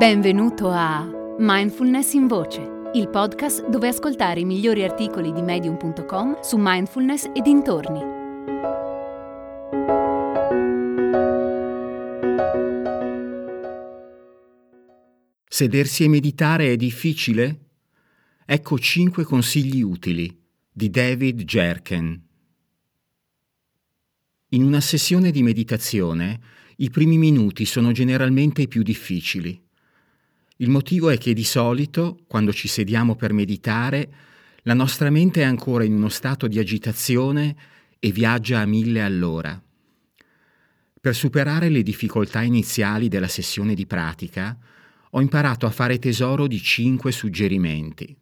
Benvenuto a Mindfulness in Voce, il podcast dove ascoltare i migliori articoli di medium.com su mindfulness e dintorni. Sedersi e meditare è difficile? Ecco 5 consigli utili di David Jerken. In una sessione di meditazione i primi minuti sono generalmente i più difficili. Il motivo è che di solito, quando ci sediamo per meditare, la nostra mente è ancora in uno stato di agitazione e viaggia a mille all'ora. Per superare le difficoltà iniziali della sessione di pratica, ho imparato a fare tesoro di cinque suggerimenti.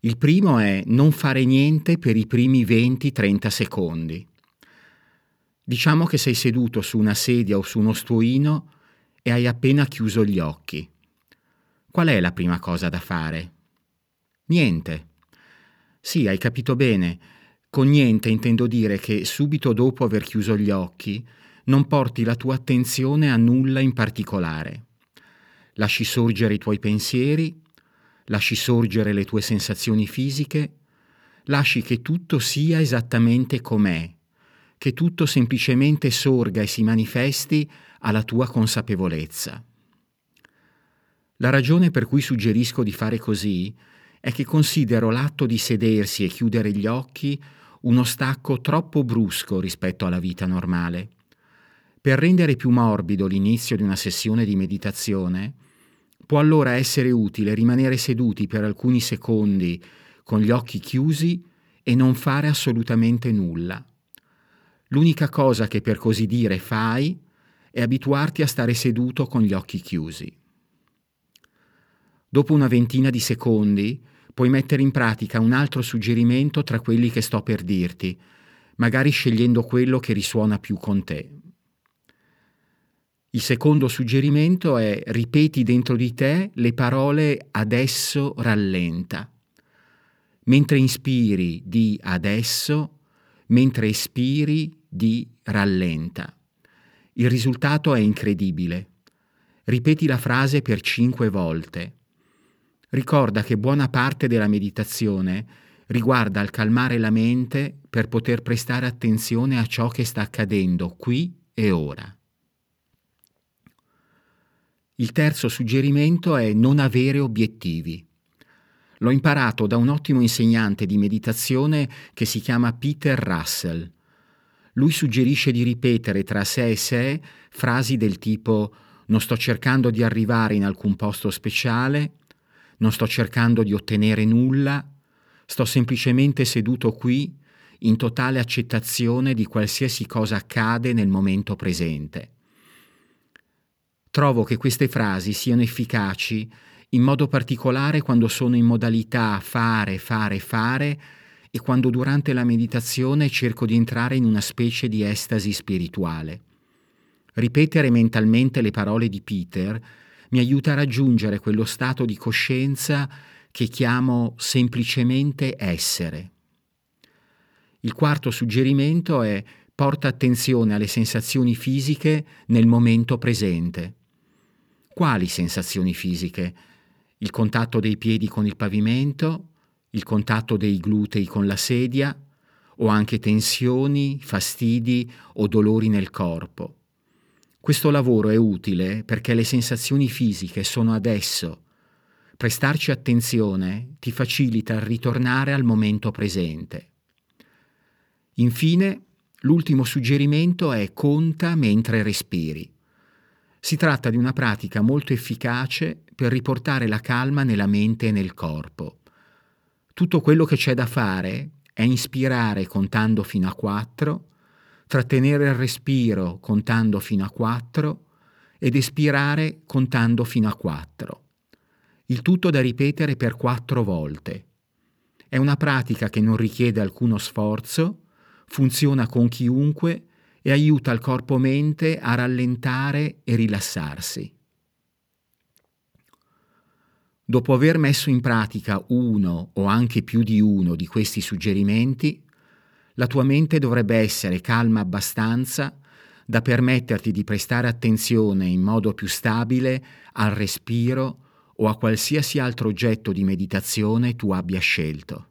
Il primo è non fare niente per i primi 20-30 secondi. Diciamo che sei seduto su una sedia o su uno stuoino e hai appena chiuso gli occhi. Qual è la prima cosa da fare? Niente. Sì, hai capito bene. Con niente intendo dire che subito dopo aver chiuso gli occhi non porti la tua attenzione a nulla in particolare. Lasci sorgere i tuoi pensieri, lasci sorgere le tue sensazioni fisiche, lasci che tutto sia esattamente com'è, che tutto semplicemente sorga e si manifesti alla tua consapevolezza. La ragione per cui suggerisco di fare così è che considero l'atto di sedersi e chiudere gli occhi uno stacco troppo brusco rispetto alla vita normale. Per rendere più morbido l'inizio di una sessione di meditazione, può allora essere utile rimanere seduti per alcuni secondi con gli occhi chiusi e non fare assolutamente nulla. L'unica cosa che per così dire fai è abituarti a stare seduto con gli occhi chiusi. Dopo una ventina di secondi puoi mettere in pratica un altro suggerimento tra quelli che sto per dirti, magari scegliendo quello che risuona più con te. Il secondo suggerimento è ripeti dentro di te le parole adesso rallenta. Mentre inspiri di adesso, mentre espiri di rallenta. Il risultato è incredibile. Ripeti la frase per cinque volte. Ricorda che buona parte della meditazione riguarda il calmare la mente per poter prestare attenzione a ciò che sta accadendo qui e ora. Il terzo suggerimento è non avere obiettivi. L'ho imparato da un ottimo insegnante di meditazione che si chiama Peter Russell lui suggerisce di ripetere tra sé e sé frasi del tipo non sto cercando di arrivare in alcun posto speciale, non sto cercando di ottenere nulla, sto semplicemente seduto qui in totale accettazione di qualsiasi cosa accade nel momento presente. Trovo che queste frasi siano efficaci in modo particolare quando sono in modalità fare, fare, fare e quando durante la meditazione cerco di entrare in una specie di estasi spirituale. Ripetere mentalmente le parole di Peter mi aiuta a raggiungere quello stato di coscienza che chiamo semplicemente essere. Il quarto suggerimento è porta attenzione alle sensazioni fisiche nel momento presente. Quali sensazioni fisiche? Il contatto dei piedi con il pavimento, il contatto dei glutei con la sedia o anche tensioni, fastidi o dolori nel corpo. Questo lavoro è utile perché le sensazioni fisiche sono adesso. Prestarci attenzione ti facilita il ritornare al momento presente. Infine, l'ultimo suggerimento è conta mentre respiri. Si tratta di una pratica molto efficace per riportare la calma nella mente e nel corpo. Tutto quello che c'è da fare è ispirare contando fino a 4, trattenere il respiro contando fino a 4 ed espirare contando fino a 4. Il tutto da ripetere per 4 volte. È una pratica che non richiede alcuno sforzo, funziona con chiunque e aiuta il corpo-mente a rallentare e rilassarsi. Dopo aver messo in pratica uno o anche più di uno di questi suggerimenti, la tua mente dovrebbe essere calma abbastanza da permetterti di prestare attenzione in modo più stabile al respiro o a qualsiasi altro oggetto di meditazione tu abbia scelto.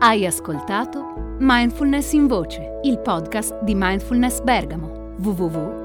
Hai ascoltato Mindfulness in Voce, il podcast di Mindfulness Bergamo,